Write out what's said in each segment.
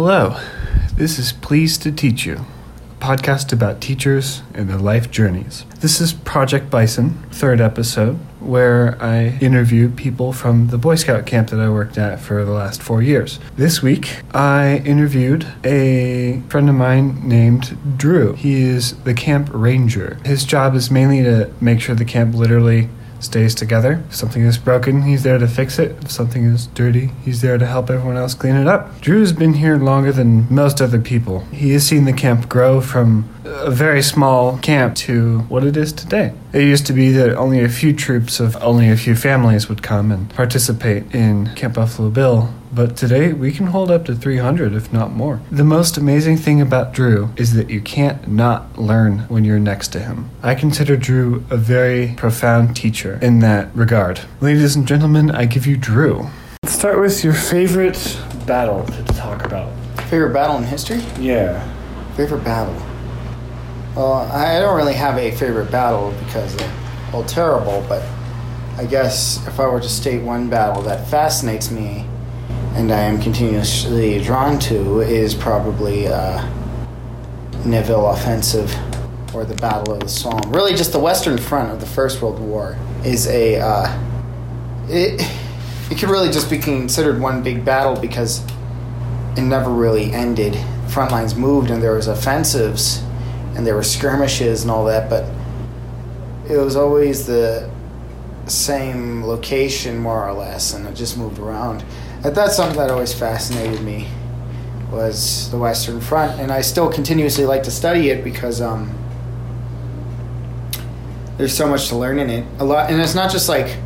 Hello, this is Pleased to Teach You, a podcast about teachers and their life journeys. This is Project Bison, third episode, where I interview people from the Boy Scout camp that I worked at for the last four years. This week, I interviewed a friend of mine named Drew. He is the camp ranger. His job is mainly to make sure the camp literally stays together. If something is broken, he's there to fix it. If something is dirty, he's there to help everyone else clean it up. Drew's been here longer than most other people. He has seen the camp grow from a very small camp to what it is today. It used to be that only a few troops of only a few families would come and participate in Camp Buffalo Bill, but today we can hold up to 300, if not more. The most amazing thing about Drew is that you can't not learn when you're next to him. I consider Drew a very profound teacher in that regard. Ladies and gentlemen, I give you Drew. Let's start with your favorite battle to talk about. Favorite battle in history? Yeah. Favorite battle? Well, I don't really have a favorite battle because they're all terrible, but I guess if I were to state one battle that fascinates me and I am continuously drawn to is probably uh, Nivelle Offensive or the Battle of the Somme. Really, just the Western Front of the First World War is a. Uh, it, it could really just be considered one big battle because it never really ended. Front lines moved and there was offensives and there were skirmishes and all that, but it was always the same location more or less, and it just moved around. And that's something that always fascinated me was the Western Front, and I still continuously like to study it because um, there's so much to learn in it. A lot, and it's not just like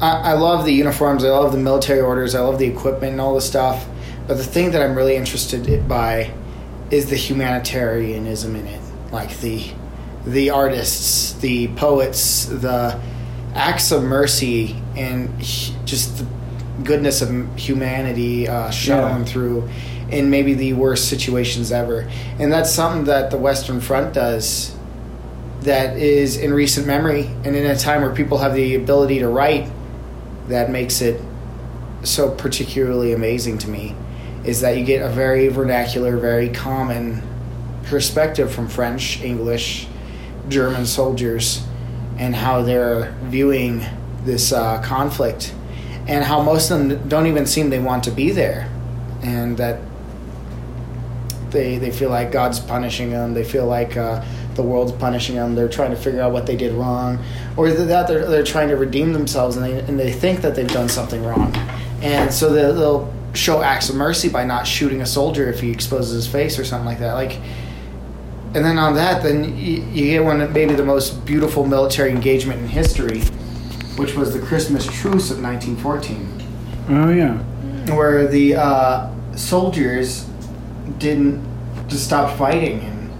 I, I love the uniforms, I love the military orders, I love the equipment and all the stuff. But the thing that I'm really interested by is the humanitarianism in it, like the the artists, the poets, the acts of mercy, and just the goodness of humanity uh, shown Yeah. through in maybe the worst situations ever. And that's something that the Western Front does that is in recent memory and in a time where people have the ability to write that makes it so particularly amazing to me is that you get a very vernacular, very common perspective from French, English, German soldiers and how they're viewing this uh, conflict and how most of them don't even seem they want to be there and that they they feel like God's punishing them. They feel like uh, the world's punishing them. They're trying to figure out what they did wrong, or that they're, they're trying to redeem themselves and they and they think that they've done something wrong, and so they'll, they'll show acts of mercy by not shooting a soldier if he exposes his face or something like that. Like, and then on that, then you, you get one of maybe the most beautiful military engagement in history, which was the Christmas Truce of 1914 Oh, yeah. where the uh, soldiers didn't just stop fighting and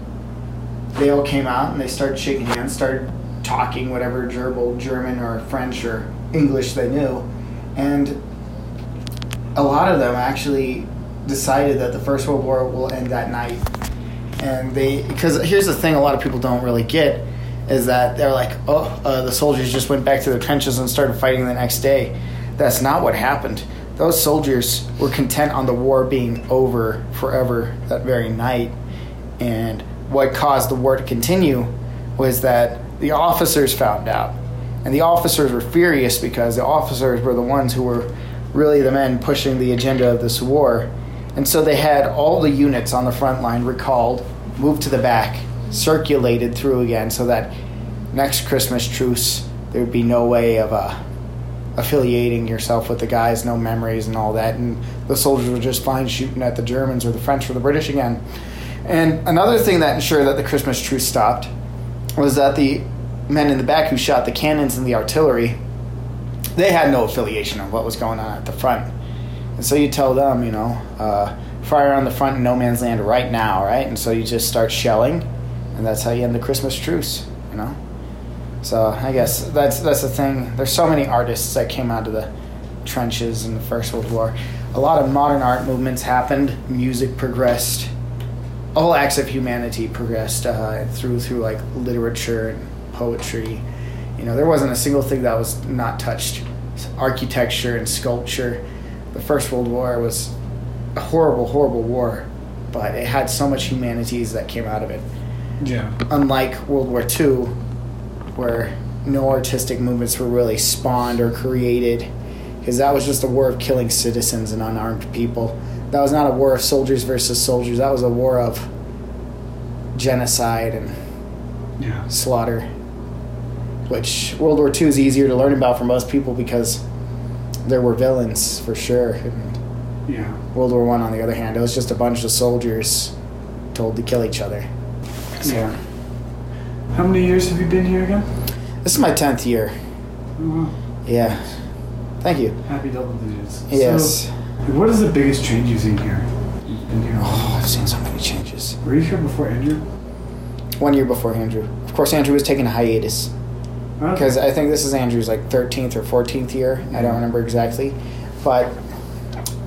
they all came out and they started shaking hands, started talking whatever gerbil, German or French or English they knew, and a lot of them actually decided that the First World War will end that night. And they, because here's the thing, a lot of people don't really get is that they're like, oh, uh, the soldiers just went back to their trenches and started fighting the next day. That's not what happened. Those soldiers were content on the war being over forever that very night. And what caused the war to continue was that the officers found out. And the officers were furious because the officers were the ones who were really the men pushing the agenda of this war. And so they had all the units on the front line recalled, moved to the back, circulated through again so that next Christmas truce there would be no way of uh, affiliating yourself with the guys, no memories and all that. And the soldiers were just fine shooting at the Germans or the French or the British again. And another thing that ensured that the Christmas truce stopped was that the men in the back who shot the cannons and the artillery, they had no affiliation of what was going on at the front. And so you tell them, you know, uh, fire on the front in no man's land right now, right? And so you just start shelling, and that's how you end the Christmas truce, you know. So I guess that's that's the thing. There's so many artists that came out of the trenches in the First World War. A lot of modern art movements happened. Music progressed. All acts of humanity progressed uh, through through like literature and poetry. You know, there wasn't a single thing that was not touched. Architecture and sculpture. The First World War was a horrible, horrible war, but it had so much humanities that came out of it. Yeah. Unlike World War II, where no artistic movements were really spawned or created, because that was just a war of killing citizens and unarmed people. That was not a war of soldiers versus soldiers. That was a war of genocide and Yeah. slaughter. Which World War II is easier to learn about for most people because there were villains for sure. And Yeah. World War One, on the other hand, it was just a bunch of soldiers told to kill each other. So Yeah. How many years have you been here again? this is my tenth year. Oh, Yeah. Thank you. happy double digits. Yes. So, what is the biggest change you've seen here? You've been here. Oh, I've seen so many changes. Were you here before Andrew? One year before Andrew. Of course, Andrew was taking a hiatus because I think this is Andrew's like 13th or 14th year. I don't mm-hmm. remember exactly, but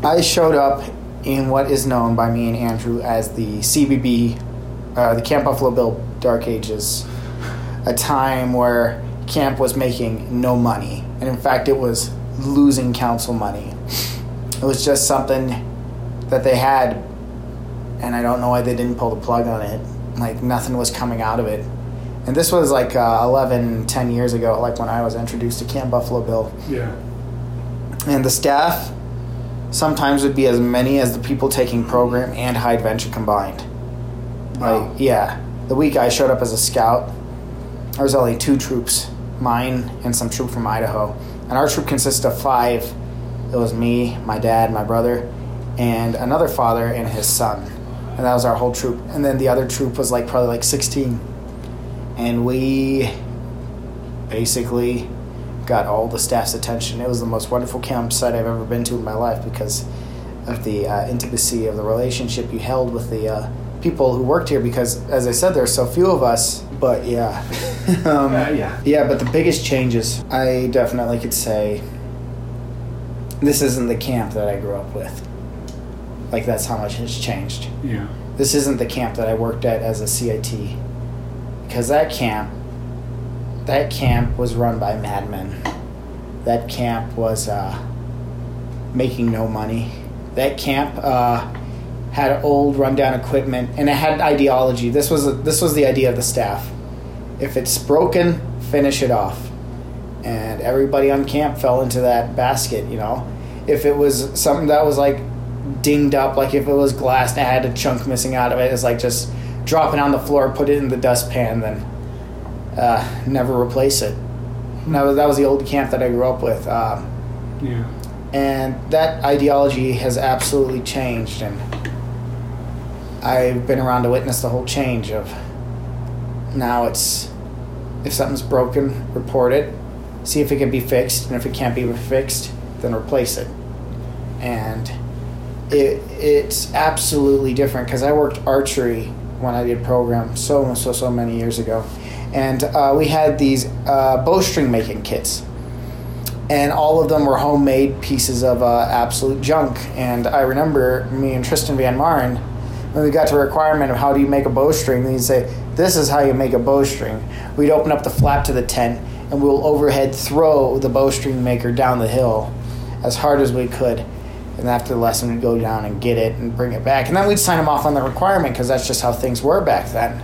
I showed up in what is known by me and Andrew as the CBB, uh, the Camp Buffalo Bill Dark Ages, a time where camp was making no money, and in fact, it was losing council money. It was just something that they had, and I don't know why they didn't pull the plug on it. Like nothing was coming out of it. And this was like uh, 11, 10 years ago, like when I was introduced to Camp Buffalo Bill. yeah. And the staff sometimes would be as many as the people taking program and high adventure combined. Wow. Yeah. The week I showed up as a scout, there was only two troops, mine and some troop from Idaho. And our troop consisted of five. It was me, my dad, my brother, and another father and his son. And that was our whole troop. And then the other troop was like probably like 16. And we basically got all the staff's attention. It was the most wonderful campsite I've ever been to in my life because of the uh, intimacy of the relationship you held with the uh, people who worked here. Because, as I said, there's so few of us. But yeah, um, Uh, yeah. yeah. But the biggest changes, I definitely could say, this isn't the camp that I grew up with. Like that's how much has changed Yeah. this isn't the camp that I worked at as a CIT. Because that camp, that camp was run by madmen. That camp was uh, making no money. That camp uh, had old, rundown equipment, and it had ideology. This was a, this was the idea of the staff. If it's broken, finish it off. And everybody on camp fell into that basket. You know, if it was something that was like dinged up, like if it was glass and it had a chunk missing out of it, it's like just drop it on the floor, put it in the dustpan, then uh, never replace it. And that was, that was the old camp that I grew up with. Um, Yeah. and that ideology has absolutely changed and i've been around to witness the whole change of now it's if something's broken report it see if it can be fixed and if it can't be fixed then replace it. And it it's absolutely different because i worked archery when i did program so so so many years ago. And uh, we had these uh, bowstring making kits. And all of them were homemade pieces of uh, absolute junk. And I remember me and Tristan Van Maren, when we got to the requirement of how do you make a bowstring, he'd say, "This is how you make a bowstring." We'd open up the flap to the tent, and we'll overhead throw the bowstring maker down the hill as hard as we could. And after the lesson, we'd go down and get it and bring it back, and then we'd sign them off on the requirement because that's just how things were back then.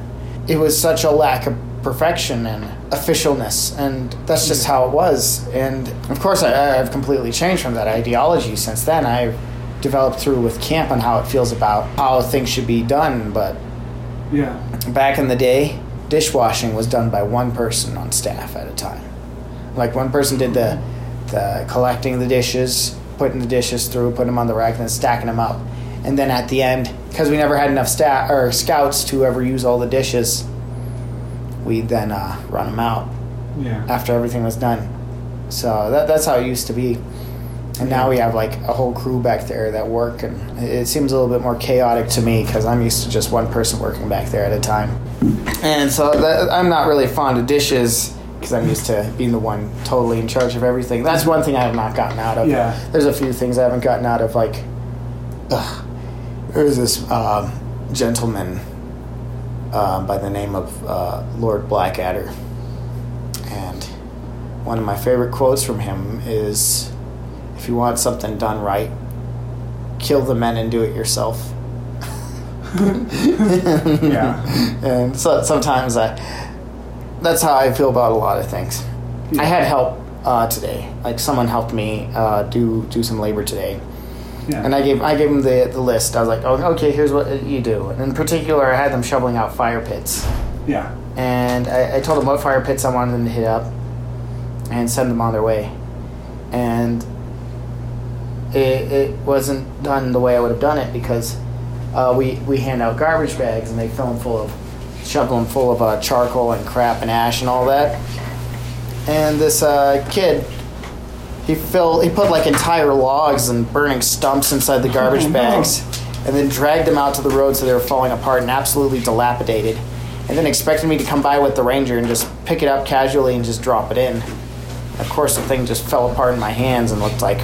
It was such a lack of perfection and officialness, and that's just hmm. how it was. And of course, I, I've completely changed from that ideology since then. I've developed through with camp on how it feels about how things should be done. But Yeah. back in the day, dishwashing was done by one person on staff at a time. Like one person did the the collecting the dishes, putting the dishes through, putting them on the rack, and then stacking them up. And then at the end, because we never had enough staff or scouts to ever use all the dishes, we'd then uh, run them out Yeah. after everything was done. So that, that's how it used to be. And now we have like a whole crew back there that work, and it seems a little bit more chaotic to me because I'm used to just one person working back there at a time. And so that, I'm not really fond of dishes because I'm used to being the one totally in charge of everything. That's one thing I have not gotten out of. Yeah. There's a few things I haven't gotten out of, like, ugh, there's this um, gentleman uh, by the name of uh, Lord Blackadder. And one of my favorite quotes from him is if you want something done right, kill the men and do it yourself. Yeah. And so sometimes I, that's how I feel about a lot of things. I had help uh, today. Like someone helped me uh, do do some labor today, Yeah. and I gave I gave them the the list. I was like, oh, okay, here's what you do. And in particular, I had them shoveling out fire pits, yeah. and I, I told them what fire pits I wanted them to hit up, and send them on their way. And it, it wasn't done the way I would have done it because uh, we we hand out garbage bags and they fill them full of shovel them full of uh, charcoal and crap and ash and all that. And this uh, kid, he filled he put like entire logs and burning stumps inside the garbage Oh, no. bags, and then dragged them out to the road so they were falling apart and absolutely dilapidated. And then expected me to come by with the ranger and just pick it up casually and just drop it in. Of course, the thing just fell apart in my hands and looked like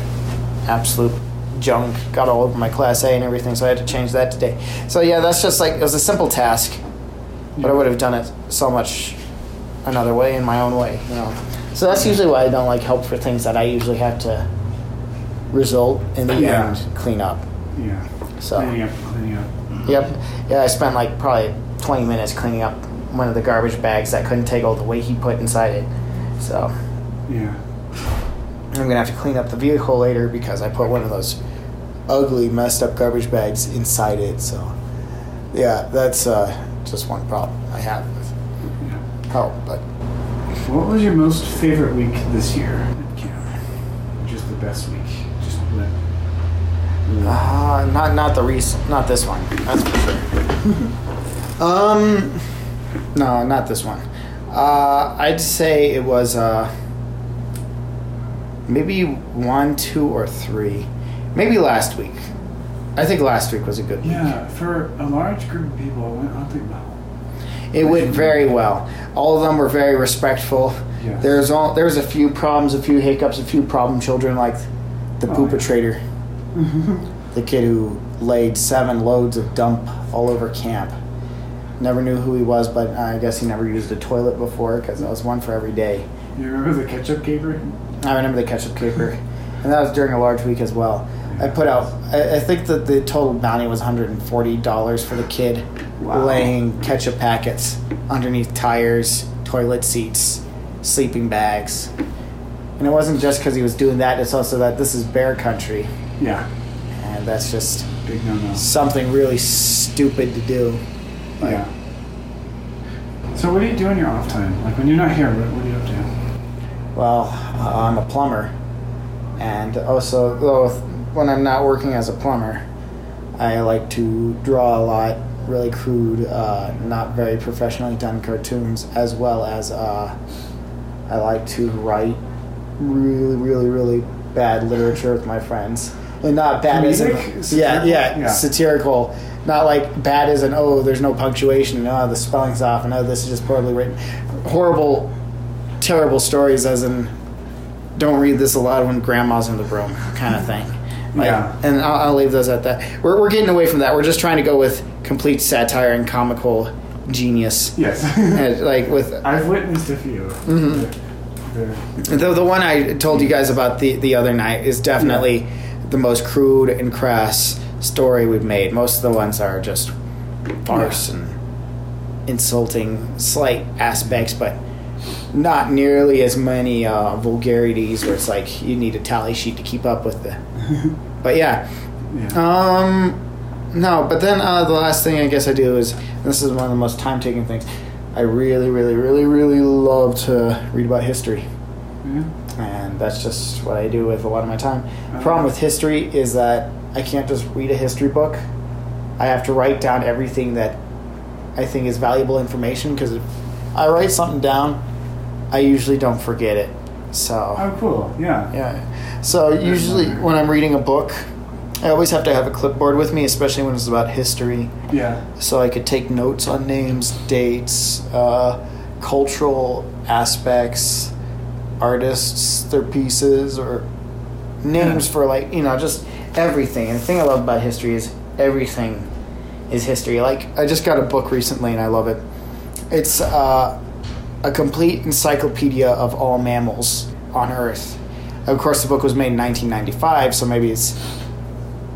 absolute junk. Got all over my class A and everything, so I had to change that today. So yeah, that's just like it was a simple task, but I would have done it so much another way in my own way, you know. So that's usually why I don't like help for things that I usually have to result in the Yeah. end clean up. Yeah. So Cleaning up, cleaning up. yep, yeah, I spent like probably 20 minutes cleaning up one of the garbage bags that couldn't take all the weight he put inside it. So Yeah. I'm gonna have to clean up the vehicle later because I put one of those ugly, messed up garbage bags inside it. So, yeah, that's uh, just one problem I have with Yeah. help. But What was your most favorite week this year? Just the best week. Just what? uh, not not the recent, not this one. That's for sure. um, no, not this one. Uh, I'd say it was uh, maybe one, two, or three. Maybe last week. I think last week was a good week. Yeah, for a large group of people, it went oddly well. It went very well. All of them were very respectful. Yes. There's all there's a few problems, a few hiccups, a few problem children like the Oh, pooper yeah. trader, mm-hmm. the kid who laid seven loads of dump all over camp. Never knew who he was, but I guess he never used a toilet before because that was one for every day. You remember the ketchup caper? I remember the ketchup caper, and that was during a large week as well. I put out. I, I think that the total bounty was 140 dollars for the kid Wow. laying ketchup packets underneath tires, toilet seats, sleeping bags, and it wasn't just because he was doing that. It's also that this is bear country, Yeah. and that's just Big no no. something really stupid to do. Like, Yeah. So what do you do in your off time? Like when you're not here, what, what are you up to? Well, uh, I'm a plumber, and also though when I'm not working as a plumber, I like to draw a lot, really crude, uh, not very professionally done cartoons, as well as uh, I like to write really, really, really bad literature with my friends, and not bad as in, yeah, yeah, Satirical? Yeah. satirical. Not like bad as in oh, there's no punctuation, no, the spelling's off, and oh, this is just poorly written. Horrible terrible stories as in don't read this aloud when grandma's in the room kind of thing like, Yeah. and I'll, I'll leave those at that we're, we're getting away from that we're just trying to go with complete satire and comical genius Yes. And, like with I've witnessed a few. Mm-hmm. They're- the, the one i told you guys about the, the other night is definitely the most crude and crass story we've made most of the ones are just farce and insulting slight aspects but not nearly as many uh, vulgarities where it's like you need a tally sheet to keep up with the but yeah yeah. um no but then uh, the last thing i guess i do is and this is one of the most time-taking things i really really really really love to read about history yeah. and that's just what I do with a lot of my time. The Uh-huh. problem with history is that I can't just read a history book. I have to write down everything that I think is valuable information because if I write something down, I usually don't forget it. So Oh, cool. Yeah. yeah. So usually when I'm reading a book, I always have to have a clipboard with me, especially when it's about history Yeah. so I could take notes on names, dates, uh, cultural aspects, artists, their pieces, or names Yeah. for like you know just everything. And the thing I love about history is everything is history. Like I just got a book recently and I love it. It's uh, a complete encyclopedia of all mammals on Earth. Of course, the book was made in 1995, so maybe it's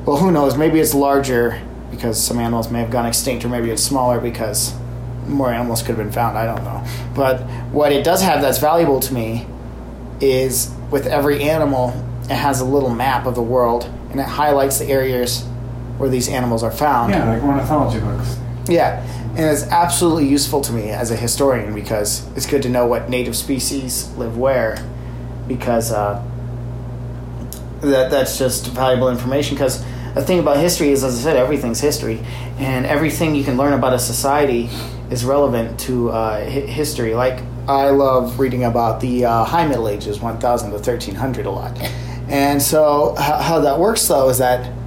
well, who knows? Maybe it's larger because some animals may have gone extinct, or maybe it's smaller because more animals could have been found. I don't know. But what it does have that's valuable to me is with every animal, it has a little map of the world and it highlights the areas where these animals are found. Yeah, like ornithology books. Yeah, and it's absolutely useful to me as a historian because it's good to know what native species live where, because uh, that that's just valuable information. Because the thing about history is, as I said, everything's history, and everything you can learn about a society is relevant to uh, hi- history. Like I love reading about the uh, High Middle Ages, one thousand to thirteen hundred, a lot. And so, how that works though is that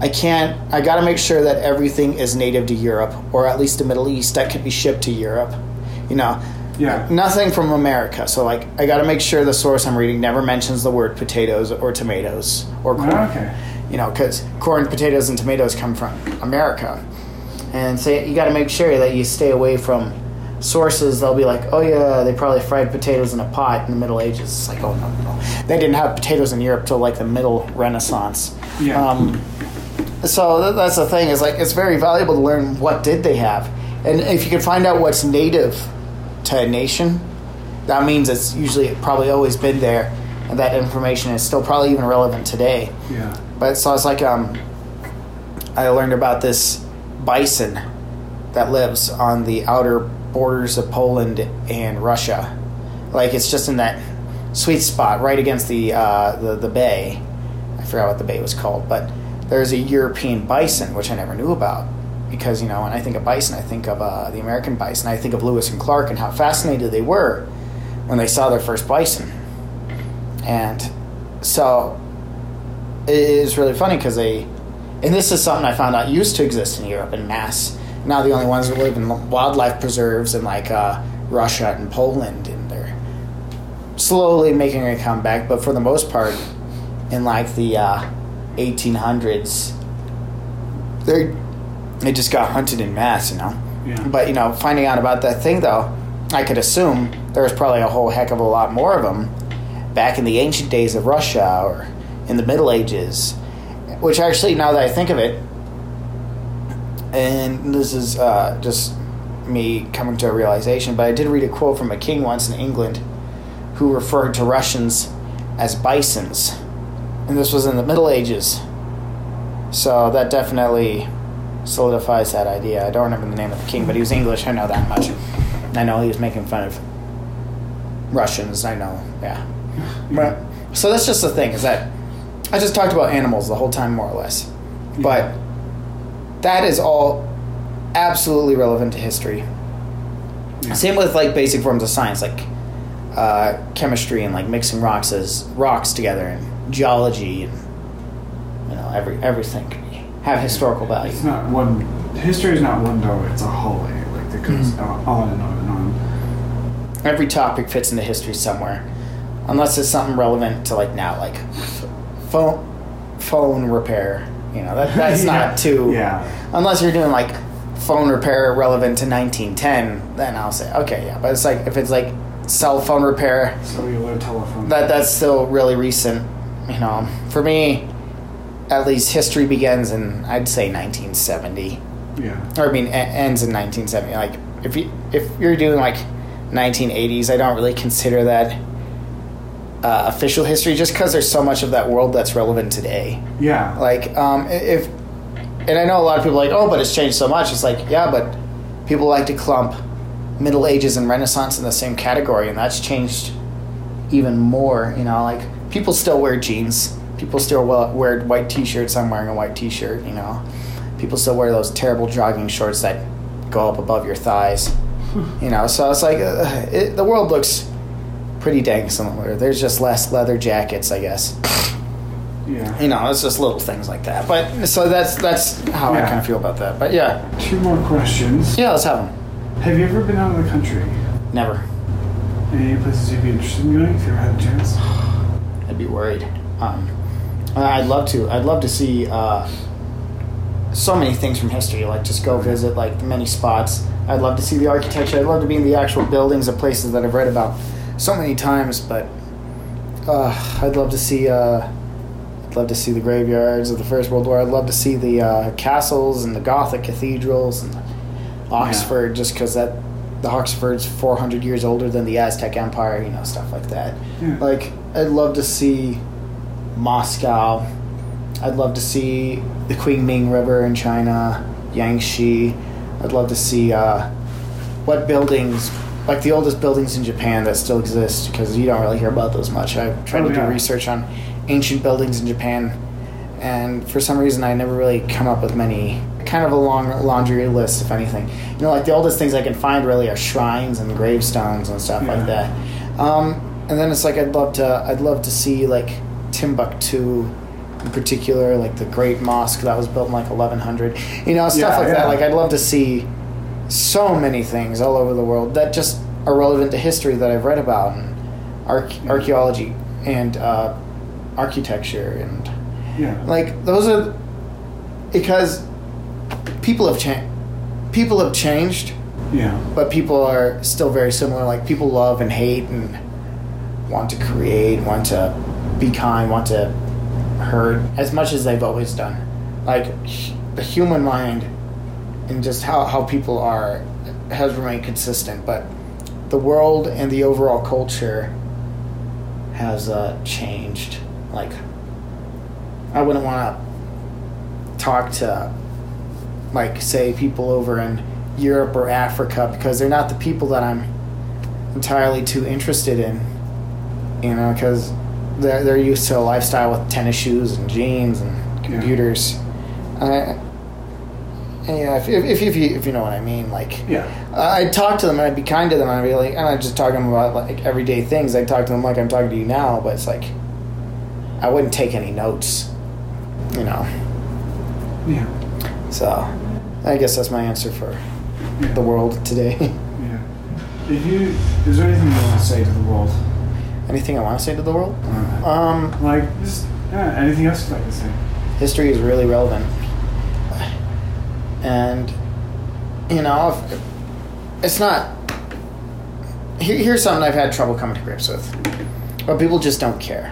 I can't. I got to make sure that everything is native to Europe, or at least the Middle East, that can be shipped to Europe. You know, Yeah. nothing from America. So, like, I got to make sure the source I'm reading never mentions the word potatoes or tomatoes or corn. Okay. You know, because corn, potatoes, and tomatoes come from America, and so you got to make sure that you stay away from sources. They'll be like, "Oh yeah, they probably fried potatoes in a pot in the Middle Ages." It's like, "Oh no, no, no. they didn't have potatoes in Europe till like the Middle Renaissance." Yeah. Um, so that's the thing is like it's very valuable to learn what did they have. And if you can find out what's native to a nation that means it's usually probably always been there and that information is still probably even relevant today. Yeah. but so it's like um i learned about this bison that lives on the outer borders of poland and russia. Like it's just in that sweet spot right against the uh, the, the bay. I forgot what the bay was called but there's a european bison which i never knew about because you know when i think of bison i think of uh, the american bison. I think of lewis and clark and how fascinated they were when they saw their first bison. And so it is really funny because they and this is something i found out used to exist in europe in mass. Now the only ones that live in wildlife preserves in like uh, russia and poland and they're slowly making a comeback but for the most part in like the uh, 1800s they they just got hunted in mass you know? Yeah. but you know finding out about that thing though i could assume there was probably a whole heck of a lot more of them back in the ancient days of russia or in the middle ages which actually now that i think of it and this is uh, just me coming to a realization but i did read a quote from a king once in england who referred to russians as bisons and this was in the middle ages. So that definitely solidifies that idea. I don't remember the name of the king but he was english. I know that much. I know he was making fun of russians. I know. Yeah. But so that's just the thing is that i just talked about animals the whole time more or less. But that is all absolutely relevant to history. Yeah. same with like basic forms of science like uh, chemistry and like mixing rocks as rocks together and geology and you know every everything can be, have historical value It's not one. History is not one dough. It's a hallway. Like that goes Mm-hmm. on and on and on. every topic fits into history somewhere unless it's something relevant to like now like phone phone repair you know that, that's Yeah. not too Yeah. unless you're doing like phone repair relevant to 1910 then i'll say okay yeah but it's like if it's like cell phone repair Cellular telephone. that that's still really recent you know for me at least history begins in i'd say 1970 yeah. or I mean, e- ends in 1970. Like, if you if you're doing like 1980s, I don't really consider that uh, official history, just because there's so much of that world that's relevant today. Yeah. Like, um, if and I know a lot of people are like, oh, but it's changed so much. It's like, yeah, but people like to clump Middle Ages and Renaissance in the same category, and that's changed even more. You know, like people still wear jeans. People still wear, wear white T-shirts. I'm wearing a white T-shirt. You know, people still wear those terrible jogging shorts that go up above your thighs. You know, so it's like uh, it, the world looks pretty dang similar. There's just less leather jackets, I guess. Yeah. You know, it's just little things like that. But so that's that's how I kind of feel about that. But yeah, Two more questions. yeah, let's have them. Have you ever been out of the country? Never. Any places you'd be interested in going if you ever had a chance? Be worried. Um, I'd love to. I'd love to see uh, so many things from history. Like just go visit like many spots. I'd love to see the architecture. I'd love to be in the actual buildings of places that I've read about so many times. But uh, I'd love to see uh, I'd love to see the graveyards of the First World War. I'd love to see the uh, castles and the Gothic cathedrals and Oxford, just because that the Oxford's 400 years older than the Aztec Empire, you know, stuff like that. Yeah. Like, I'd love to see Moscow. I'd love to see the Qingming River in China, Yangtze. I'd love to see uh, what buildings, like the oldest buildings in Japan that still exist, because you don't really hear about those much. I've tried Oh, to yeah. do research on ancient buildings in Japan, and for some reason, I never really come up with many. Kind of a long laundry list, if anything. You know, like the oldest things I can find really are shrines and gravestones and stuff Yeah. like that. Um, and then it's like I'd love to, I'd love to see like Timbuktu, in particular, like the Great Mosque that was built in like 1100. You know, stuff Yeah, like yeah. that. Like I'd love to see so many things all over the world that just are relevant to history that I've read about and arch- archaeology and uh, architecture and Yeah. like those are because people have changed. People have changed, Yeah. but people are still very similar. Like people love and hate and want to create, want to be kind, want to hurt as much as they've always done. Like the human mind and just how, how people are has remained consistent, but the world and the overall culture has uh, changed. Like I wouldn't want to talk to like say people over in Europe or Africa because they're not the people that I'm entirely too interested in. You know, because they're they're used to a lifestyle with tennis shoes and jeans and computers. Uh, and yeah, if, if, if, if you if you know what I mean, like Yeah. I'd talk to them and I'd be kind to them and I'd be like, and I'd just talk to them about like everyday things. I'd talk to them like I'm talking to you now, but it's like I wouldn't take any notes, you know. Yeah. So I guess that's my answer for Yeah. the world today. Yeah. If you, is there anything you want to say to the world? Anything I want to say to the world? Uh, Um, like, just yeah, anything else you'd like to say? history is really relevant, and you know, it's not. Here, here's something I've had trouble coming to grips with, but people just don't care,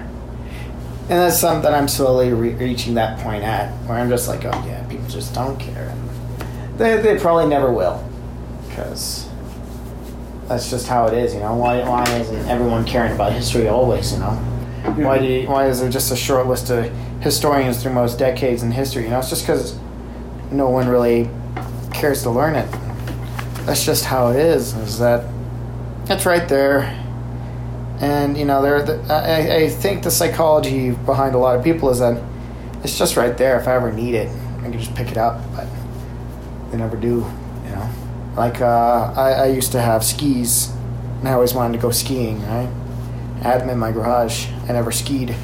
and that's something that I'm slowly re- reaching that point at, where I'm just like, oh yeah, just don't care, they they probably never will, because that's just how it is, you know. Why why isn't everyone caring about history always, you know? Why do you, why is there just a short list of historians through most decades in history? You know, it's just because no one really cares to learn it. That's just how it is. Is that it's right there, and you know, there. The, I, I think the psychology behind a lot of people is that it's just right there. If I ever need it, I can just pick it up. But they never do. You know, like uh, I, I used to have skis, and I always wanted to go skiing. Right. I had them in my garage. I never skied,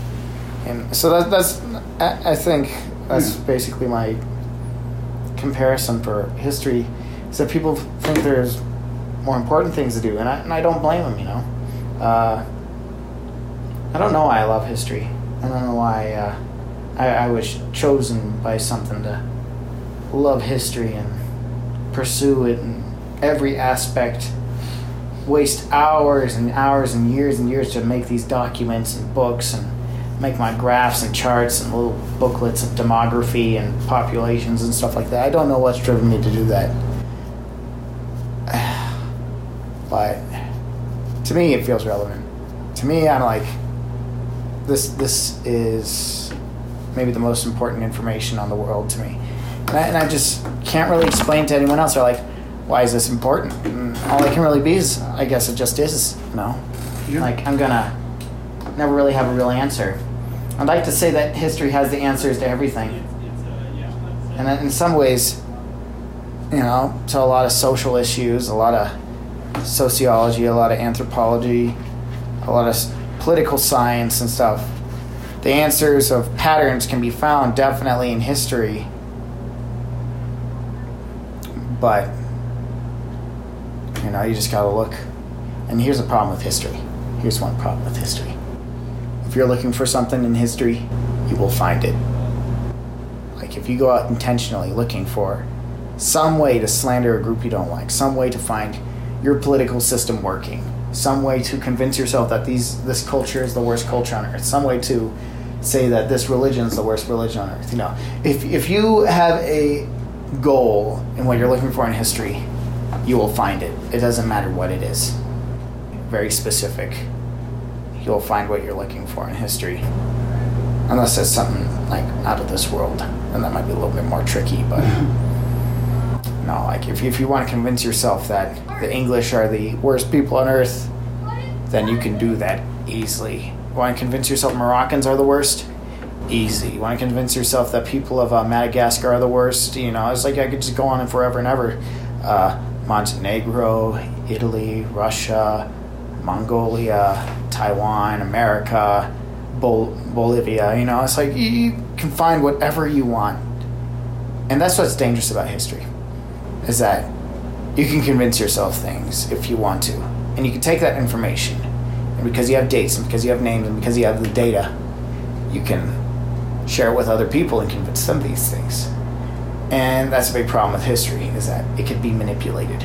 and so that, that's. I, I think that's Yeah. basically my comparison for history. Is that people think there's more important things to do, and I, and I don't blame them. You know, uh, I don't know why I love history. I don't know why uh, I, I was chosen by something to love history and pursue it in every aspect waste hours and hours and years and years to make these documents and books and make my graphs and charts and little booklets of demography and populations and stuff like that. I don't know what's driven me to do that. But to me it feels relevant. To me I'm like this this is maybe the most important information on the world to me. And I, and I just can't really explain to anyone else. They're like, why is this important? And all I can really be is, I guess it just is, you know? Yeah. Like, I'm gonna never really have a real answer. I'd like to say that history has the answers to everything. And in some ways, you know, to a lot of social issues, a lot of sociology, a lot of anthropology, a lot of political science and stuff, the answers of patterns can be found definitely in history. But, you know, you just gotta look. And here's a problem with history. Here's one problem with history. If you're looking for something in history, you will find it. Like, if you go out intentionally looking for some way to slander a group you don't like, some way to find your political system working, some way to convince yourself that these this culture is the worst culture on earth, some way to say that this religion is the worst religion on earth. You know, if if you have a goal in what you're looking for in history, you will find it. It doesn't matter what it is. Very specific. You'll find what you're looking for in history. Unless it's something like out of this world, and that might be a little bit more tricky, but no, like if, if you want to convince yourself that the English are the worst people on earth, then you can do that easily. Want to convince yourself Moroccans are the worst? Easy. Want to convince yourself that people of uh, Madagascar are the worst? You know, it's like I could just go on and forever and ever. Uh, Montenegro, Italy, Russia, Mongolia, Taiwan, America, Bol- Bolivia. You know, it's like you can find whatever you want. And that's what's dangerous about history is that you can convince yourself things if you want to. And you can take that information, and because you have dates, and because you have names, and because you have the data, you can share it with other people and convince them of these things. And that's a big problem with history, is that it can be manipulated.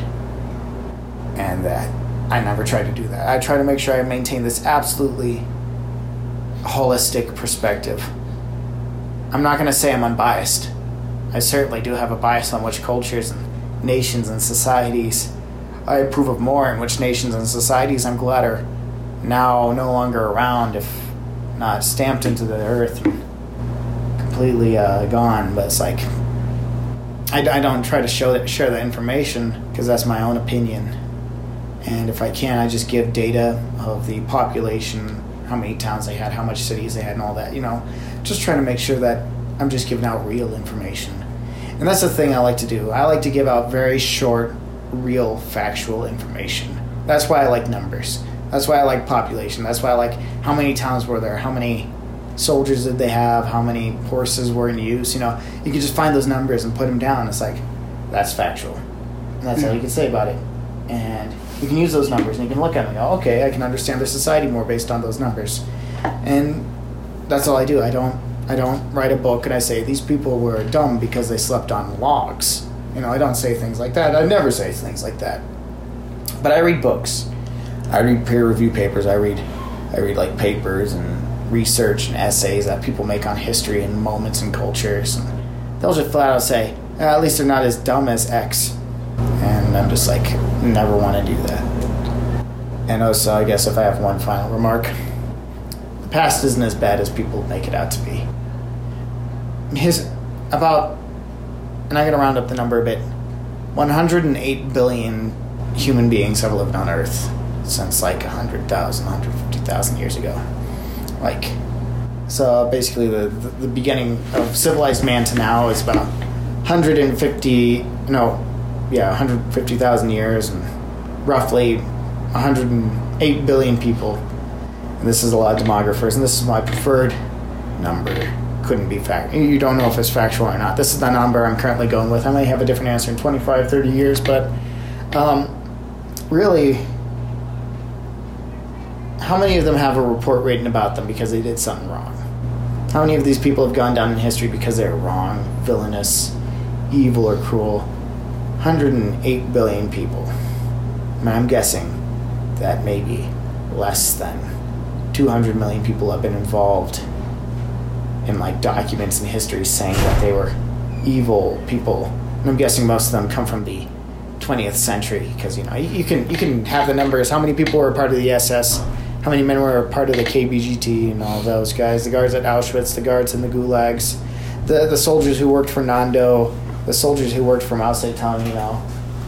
And that I never try to do that. I try to make sure I maintain this absolutely holistic perspective. I'm not going to say I'm unbiased. I certainly do have a bias on which cultures and nations and societies I approve of more, and which nations and societies I'm glad are now no longer around, if not stamped into the earth completely uh, gone. But it's like I, I don't try to show that, share that information because that's my own opinion. And if I can, I just give data of the population, how many towns they had, how much cities they had, and all that. You know, just trying to make sure that I'm just giving out real information. And that's the thing I like to do. I like to give out very short, real, factual information. That's why I like numbers. That's why I like population. That's why I like how many towns were there, how many soldiers did they have, how many horses were in use. You know, you can just find those numbers and put them down. It's like, that's factual. And that's all you can say about it. And you can use those numbers and you can look at them and go, okay, I can understand their society more based on those numbers. And that's all I do. I don't I don't write a book and I say these people were dumb because they slept on logs. You know, I don't say things like that. I never say things like that. But I read books. I read peer review papers. I read I read like papers and research and essays that people make on history and moments and cultures. And they'll just flat out say, "Eh, at least they're not as dumb as X. And I'm just like, never want to do that. And also, I guess if I have one final remark, the past isn't as bad as people make it out to be his about and i'm to round up the number a bit 108 billion human beings have lived on earth since like 100000 150000 years ago like so basically the, the, the beginning of civilized man to now is about 150 no yeah 150000 years and roughly 108 billion people and this is a lot of demographers and this is my preferred number couldn't be fact. You don't know if it's factual or not. This is the number I'm currently going with. I may have a different answer in 25, 30 years, but um, really, how many of them have a report written about them because they did something wrong? How many of these people have gone down in history because they're wrong, villainous, evil, or cruel? 108 billion people. And I'm guessing that maybe less than 200 million people have been involved in like documents in history saying that they were evil people. And I'm guessing most of them come from the 20th century because you know you, you can you can have the numbers. How many people were part of the SS? How many men were part of the KBGT and all those guys? The guards at Auschwitz, the guards in the gulags, the the soldiers who worked for Nando, the soldiers who worked for Mao Zedong. You know,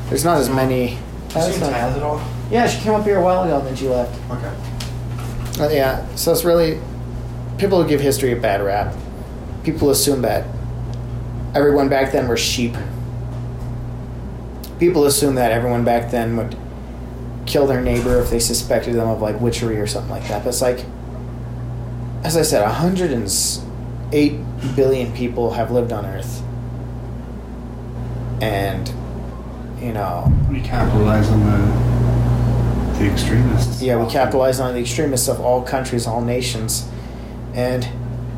there's not as many. Has she has it all? Yeah, she came up here a while ago, and then she left. Okay. Uh, yeah, so it's really people who give history a bad rap. People assume that everyone back then were sheep. People assume that everyone back then would kill their neighbor if they suspected them of like witchery or something like that. But it's like, as I said, 108 billion people have lived on Earth. And, you know, We capitalize on the the extremists. Yeah, we capitalize on the extremists of all countries, all nations. And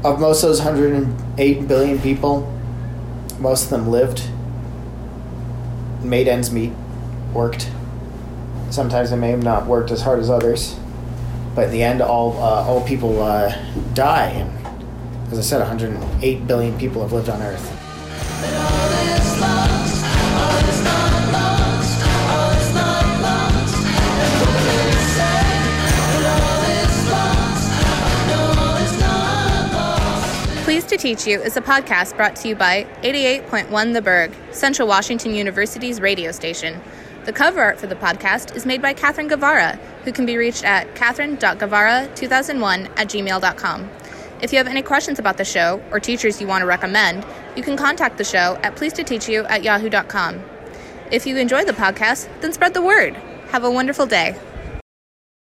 of most of those 108 billion people, most of them lived, made ends meet, worked. Sometimes they may have not worked as hard as others. But in the end, all, uh, all people uh, die. And As I said, 108 billion people have lived on Earth. Pleased to Teach You is a podcast brought to you by 88.1 The 'Burg, Central Washington University's radio station. The cover art for the podcast is made by Catherine Guevara, who can be reached at catherine.guevara2001 at gmail.com. If you have any questions about the show or teachers you want to recommend, you can contact the show at you at yahoo.com. If you enjoy the podcast, then spread the word. Have a wonderful day.